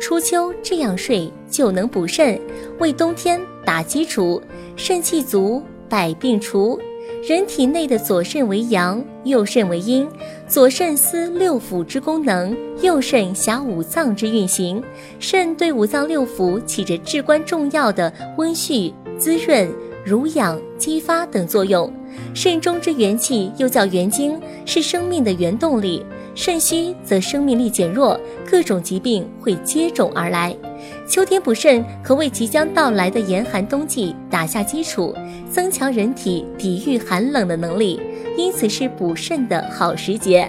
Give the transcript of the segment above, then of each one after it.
初秋这样睡就能补肾，为冬天打基础，肾气足，百病除。人体内的左肾为阳，右肾为阴。左肾司六腑之功能，右肾辖五脏之运行。肾对五脏六腑起着至关重要的温煦、滋润、濡养、激发等作用。肾中之元气又叫元精，是生命的原动力。肾虚则生命力减弱，各种疾病会接踵而来。秋天补肾可为即将到来的严寒冬季打下基础，增强人体抵御寒冷的能力，因此是补肾的好时节。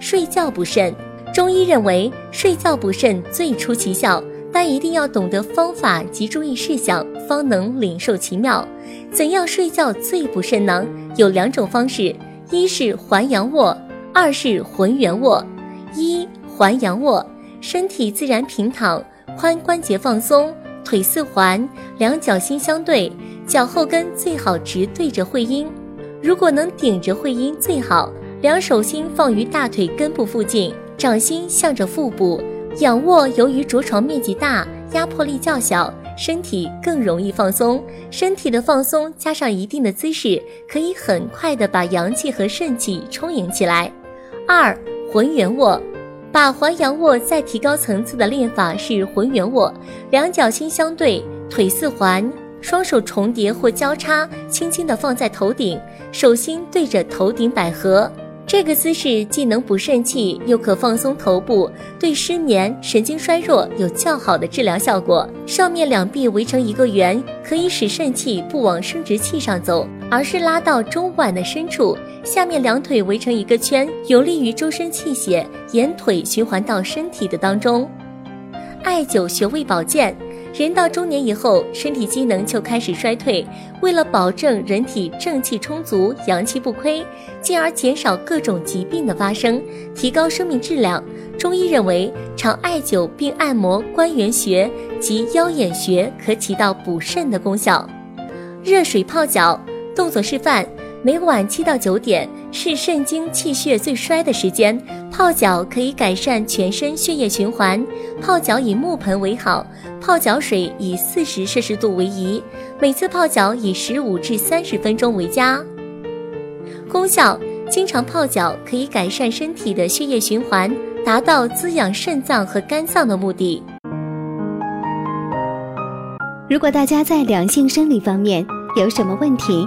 睡觉补肾，中医认为睡觉补肾最出奇效，但一定要懂得方法及注意事项，方能领受其妙。怎样睡觉最补肾呢？有两种方式，一是环阳卧。二是浑圆卧，一环阳卧，身体自然平躺，髋关节放松，腿四环，两脚心相对，脚后跟最好直对着会阴，如果能顶着会阴最好。两手心放于大腿根部附近，掌心向着腹部。仰卧由于着床面积大，压迫力较小，身体更容易放松。身体的放松加上一定的姿势，可以很快的把阳气和肾气充盈起来。二浑圆卧，把环阳卧再提高层次的练法是浑圆卧，两脚心相对，腿四环，双手重叠或交叉，轻轻地放在头顶，手心对着头顶百合。这个姿势既能补肾气，又可放松头部，对失眠、神经衰弱有较好的治疗效果。上面两臂围成一个圆，可以使肾气不往生殖器上走，而是拉到中脘的深处。下面两腿围成一个圈，有利于周身气血沿腿循环到身体的当中。艾灸穴位保健。人到中年以后，身体机能就开始衰退。为了保证人体正气充足、阳气不亏，进而减少各种疾病的发生，提高生命质量，中医认为常艾灸并按摩关元穴及腰眼穴，可起到补肾的功效。热水泡脚，动作示范。每晚七到九点是肾精气血最衰的时间，泡脚可以改善全身血液循环。泡脚以木盆为好，泡脚水以四十摄氏度为宜。每次泡脚以十五至三十分钟为佳。功效：经常泡脚可以改善身体的血液循环，达到滋养肾脏和肝脏的目的。如果大家在两性生理方面有什么问题，